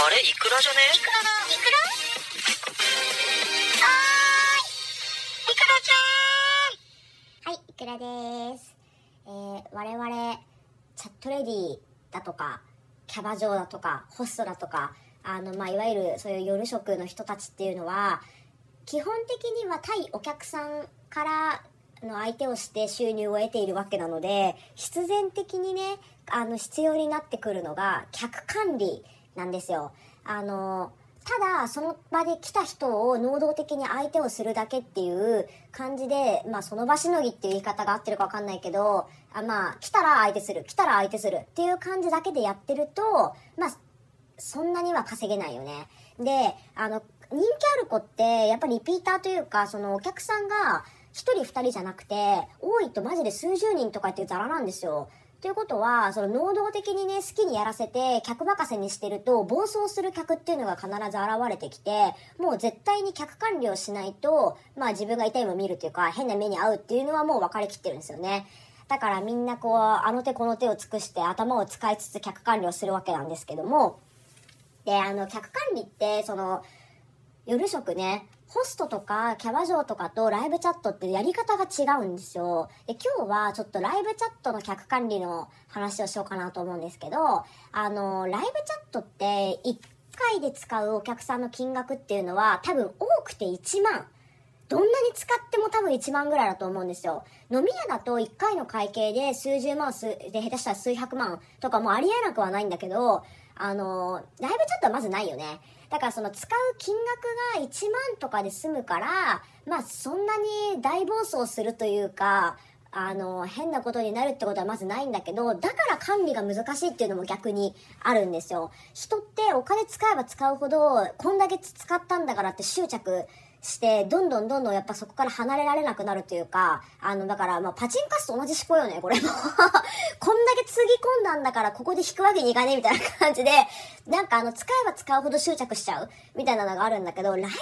あれ？イクラじゃね？イクラだイクラはーいイクラちゃん。はいイクラです。えー、我々チャットレディだとかキャバ嬢だとかホストだとかあの、まあ、いわゆるそういう夜食の人たちっていうのは基本的には対お客さんからの相手をして収入を得ているわけなので必然的にねあの必要になってくるのが客管理なんですよ。あのただその場で来た人を能動的に相手をするだけっていう感じで、まあ、その場しのぎっていう言い方が合ってるか分かんないけどあまあ来たら相手する来たら相手するっていう感じだけでやってるとまあそんなには稼げないよね。であの人気ある子ってやっぱりリピーターというかそのお客さんが1人2人じゃなくて多いとマジで数十人とかっていうザラなんですよ。ということは、その能動的にね、好きにやらせて、客任せにしてると、暴走する客っていうのが必ず現れてきて、もう絶対に客管理をしないと、まあ自分が痛い目を見るっていうか、変な目に遭うっていうのはもう分かりきってるんですよね。だからみんなこう、あの手この手を尽くして頭を使いつつ客管理をするわけなんですけども、で、あの、客管理って、その、夜食ね、ホストとかキャバ嬢とかとライブチャットってやり方が違うんですよ。で、今日はちょっとライブチャットの客管理の話をしようかなと思うんですけど、あの、ライブチャットって1回で使うお客さんの金額っていうのは多分多くて1万。どんなに使っても多分1万ぐらいだと思うんですよ。飲み屋だと1回の会計で数十万数、で下手したら数百万とかもありえなくはないんだけど、あの、ライブチャットはまずないよね。だからその使う金額が1万とかで済むから、まあそんなに大暴走するというか、あの、変なことになるってことはまずないんだけど、だから管理が難しいっていうのも逆にあるんですよ。人ってお金使えば使うほど、こんだけ使ったんだからって執着して、どんどんどんどんやっぱそこから離れられなくなるというか、あの、だから、まあ、パチンカスと同じ思考よね、これも。こんだけつぎ込んだんだから、ここで引くわけにいかねえみたいな感じで、なんかあの、使えば使うほど執着しちゃうみたいなのがあるんだけど、ライブチャッ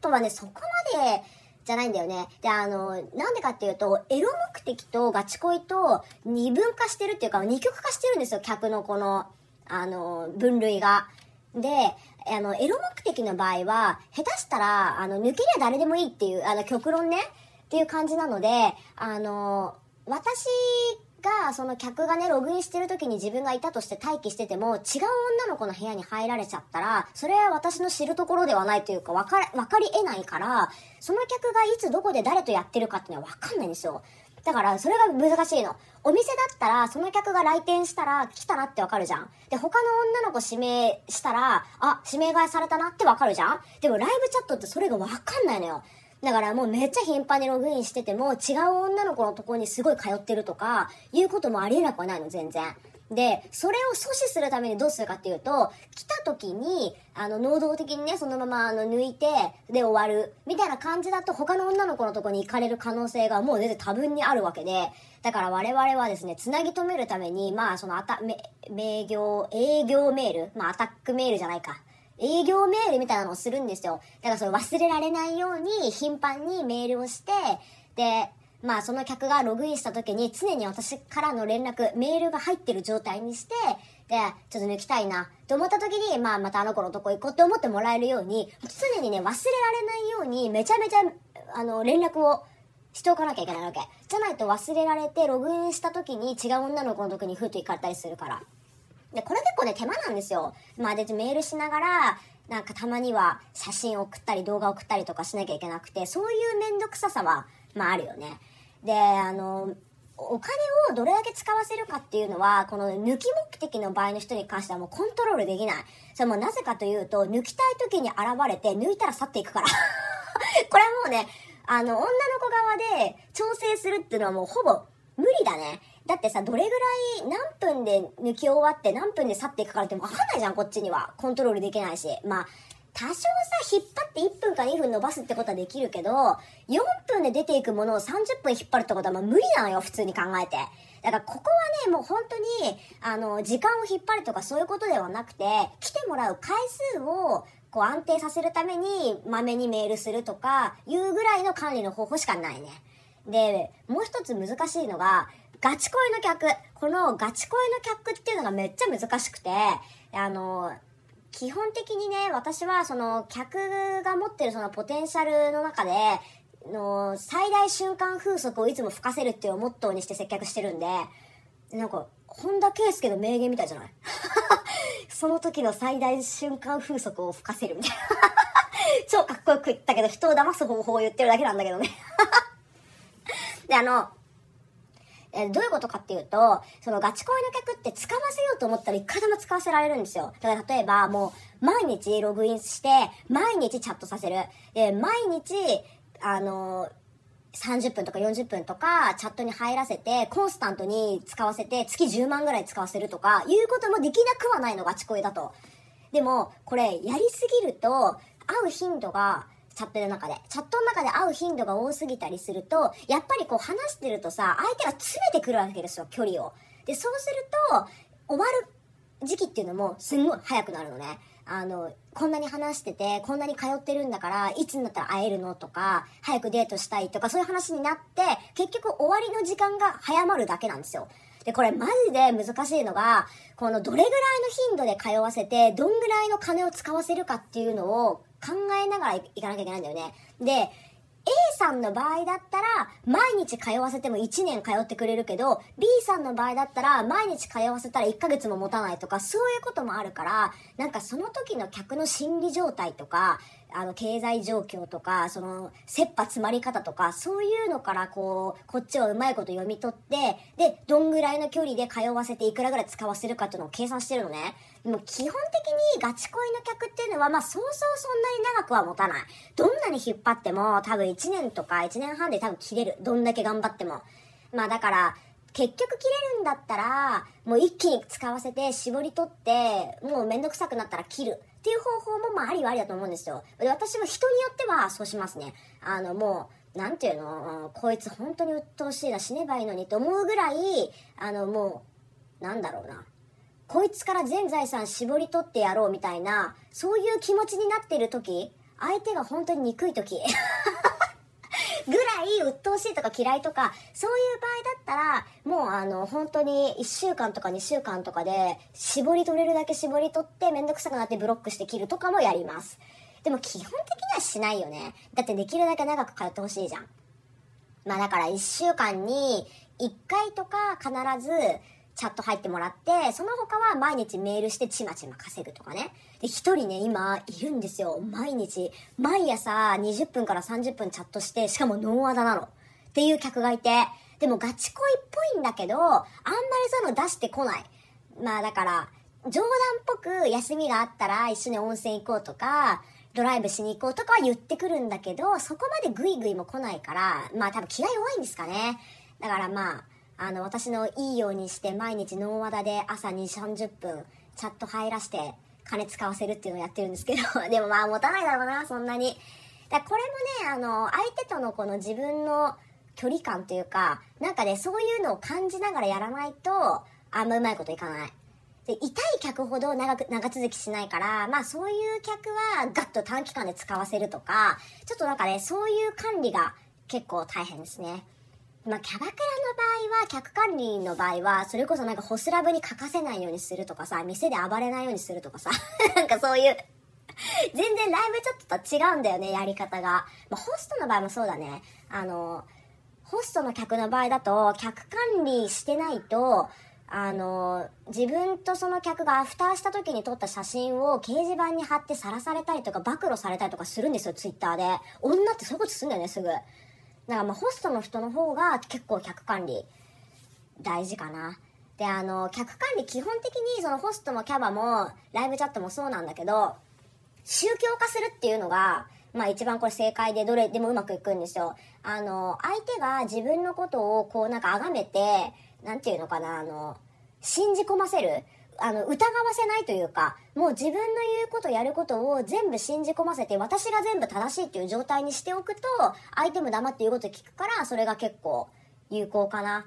トはね、そこまで、じゃないんだよね。で、あの、なんでかっていうと、エロ目的とガチ恋と二分化してるっていうか、二極化してるんですよ、客のこの、あの、分類が。で、あの、エロ目的の場合は、下手したら、あの、抜けりゃ誰でもいいっていう、あの、極論ね、っていう感じなので、あの、私が、その客がね、ログインしてる時に自分がいたとして待機してても、違う女の子の部屋に入られちゃったら、それは私の知るところではないというか、わか、わかり得ないから、その客がいつどこで誰とやってるかっていうのはわかんないんですよ。だから、それが難しいの。お店だったら、その客が来店したら、来たなってわかるじゃん。で、他の女の子指名したら、あ、指名替えされたなってわかるじゃん。でも、ライブチャットってそれがわかんないのよ。だからもうめっちゃ頻繁にログインしてても、違う女の子のところにすごい通ってるとか、いうこともありえなくはないの、全然。で、それを阻止するためにどうするかっていうと、来た時に、あの、能動的にね、そのまま、あの、抜いて、で、終わる。みたいな感じだと、他の女の子のとこに行かれる可能性がもう全然多分にあるわけで、だから我々はですね、つなぎ止めるために、まあ、その、あた、め、名業、営業メール、まあ、アタックメールじゃないか。営業メールみたいなのをするんですよ。だからそれ忘れられないように頻繁にメールをして、で、まあその客がログインした時に常に私からの連絡、メールが入ってる状態にして、で、ちょっと抜きたいなと思った時に、まあまたあの子のとこ行こうって思ってもらえるように、常にね、忘れられないようにめちゃめちゃ、あの、連絡をしておかなきゃいけないわけ。じゃないと忘れられてログインした時に違う女の子のとこにふっと行かれたりするから。で、これ結構ね、手間なんですよ。まあ、で、メールしながら、なんかたまには写真送ったり動画送ったりとかしなきゃいけなくて、そういうめんどくささは、まああるよね。で、あの、お金をどれだけ使わせるかっていうのは、この抜き目的の場合の人に関してはもうコントロールできない。それもなぜかというと、抜きたい時に現れて、抜いたら去っていくから。これはもうね、あの、女の子側で調整するっていうのはもうほぼ無理だね。だってさ、どれぐらい何分で抜き終わって何分で去っていくからってわかんないじゃん、こっちには。コントロールできないし。まあ、多少さ、引っ張って1分か2分伸ばすってことはできるけど、4分で出ていくものを30分引っ張るってことはまあ無理なのよ、普通に考えて。だからここはね、もう本当に、あの、時間を引っ張るとかそういうことではなくて、来てもらう回数を、こう安定させるために、まめにメールするとか、いうぐらいの管理の方法しかないね。で、もう一つ難しいのが、ガチ恋の客。このガチ恋の客っていうのがめっちゃ難しくて、あの、基本的にね、私はその客が持ってるそのポテンシャルの中で、の最大瞬間風速をいつも吹かせるっていうモットーにして接客してるんで、なんか、本田圭佑の名言みたいじゃない？その時の最大瞬間風速を吹かせるみたいな。超かっこよく言ったけど、人を騙す方法を言ってるだけなんだけどね。で、あの、えどういうことかっていうと、そのガチ恋の客って使わせようと思ったらいくらでも使わせられるんですよ。だから例えばもう毎日ログインして、毎日チャットさせる。で、毎日、あの30分とか40分とかチャットに入らせて、コンスタントに使わせて、月10万ぐらい使わせるとか、いうこともできなくはないのガチ恋だと。でも、これ、やりすぎると、会う頻度がチャットの中で。チャットの中で会う頻度が多すぎたりすると、やっぱりこう話してるとさ、相手が詰めてくるわけですよ、距離を。で、そうすると、終わる時期っていうのもすんごい早くなるのね。あの、こんなに話してて、こんなに通ってるんだから、いつになったら会えるのとか、早くデートしたいとか、そういう話になって、結局終わりの時間が早まるだけなんですよ。で、これマジで難しいのが、このどれぐらいの頻度で通わせて、どんぐらいの金を使わせるかっていうのを考えながらいかなきゃいけないんだよね。で、A さんの場合だったら、毎日通わせても1年通ってくれるけど、B さんの場合だったら、毎日通わせたら1ヶ月も持たないとか、そういうこともあるから、なんかその時の客の心理状態とか、あの、経済状況とか、その、切羽詰まり方とか、そういうのからこう、こっちをうまいこと読み取って、で、どんぐらいの距離で通わせていくらぐらい使わせるかっていうのを計算してるのね。でも基本的にガチ恋の客っていうのは、まあ、そうそうそんなに長くは持たない。どんなに引っ張っても、多分1年とか1年半で多分切れる。どんだけ頑張っても。まあ、だから、結局切れるんだったら、もう一気に使わせて絞り取って、もうめんどくさくなったら切る。っていう方法もまあありはありだと思うんですよ。で私も人によってはそうしますね。あのもう、なんていうの、こいつ本当に鬱陶しいな、死ねばいいのにと思うぐらい、あのもう、なんだろうな。こいつから全財産絞り取ってやろうみたいな、そういう気持ちになってる時、相手が本当に憎い時。ぐらい鬱陶しいとか嫌いとか、そういう場合だったら、もうあの、本当に1週間とか2週間とかで、絞り取れるだけ絞り取ってめんどくさくなってブロックして切るとかもやります。でも基本的にはしないよね。だってできるだけ長く通ってほしいじゃん。まあだから1週間に1回とか必ず、チャット入ってもらって、その他は毎日メールしてちまちま稼ぐとかね。で、一人ね、今いるんですよ。毎日。毎朝20分から30分チャットして、しかもノンアダなの。っていう客がいて。でもガチ恋っぽいんだけど、あんまりそういうの出してこない。まあだから、冗談っぽく休みがあったら一緒に温泉行こうとか、ドライブしに行こうとかは言ってくるんだけど、そこまでグイグイも来ないから、まあ多分気が弱いんですかね。だからまあ、あの、私のいいようにして毎日ノーワダで朝2、30分チャット入らして、金使わせるっていうのをやってるんですけど、でもまあ持たないだろうな、そんなに。だこれもね、あの、相手とのこの自分の距離感というか、なんかね、そういうのを感じながらやらないと、あんまうまいこといかない。で、痛い客ほど長く、長続きしないから、まあそういう客はガッと短期間で使わせるとか、ちょっとなんかね、そういう管理が結構大変ですね。まあ、キャバクラの場合は、客管理の場合は、それこそなんかホスラブに欠かせないようにするとかさ、店で暴れないようにするとかさ、なんかそういう、全然ライブちょっとと違うんだよね、やり方が。まあ、ホストの場合もそうだね。あの、ホストの客の場合だと、客管理してないと、あの、自分とその客がアフターした時に撮った写真を掲示板に貼って晒されたりとか暴露されたりとかするんですよ、ツイッターで。女ってそういうことすんだよね、すぐ。だかまあホストの人の方が結構客管理大事かな。で、あの、客管理基本的にそのホストもキャバもライブチャットもそうなんだけど、宗教化するっていうのが、まあ一番これ正解でどれでもうまくいくんですよ。あの、相手が自分のことをこうなんか崇めて、なんていうのかな、あの、信じ込ませる。あの、疑わせないというか、もう自分の言うことやることを全部信じ込ませて、私が全部正しいっていう状態にしておくと、相手も黙って言うこと聞くから、それが結構有効かな。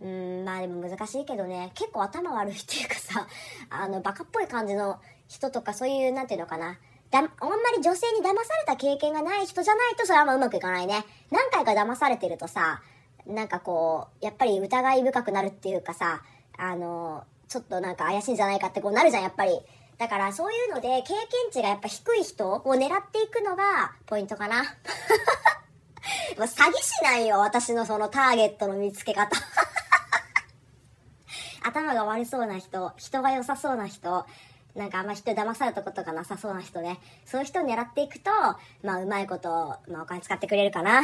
うん、まあでも難しいけどね、結構頭悪いっていうかさ、あの、バカっぽい感じの人とか、そういう、なんていうのかな。だ、あんまり女性に騙された経験がない人じゃないと、それはあんまうまくいかないね。何回か騙されてるとさ、なんかこう、やっぱり疑い深くなるっていうかさ、あの、ちょっとなんか怪しいんじゃないかってこうなるじゃん、やっぱり。だからそういうので経験値がやっぱ低い人を狙っていくのがポイントかな。詐欺師なんよ、私のそのターゲットの見つけ方。頭が悪そうな人、人が良さそうな人、なんかあんま人騙されたことがなさそうな人ね。そういう人を狙っていくと、まあうまいこと、まあお金使ってくれるかな。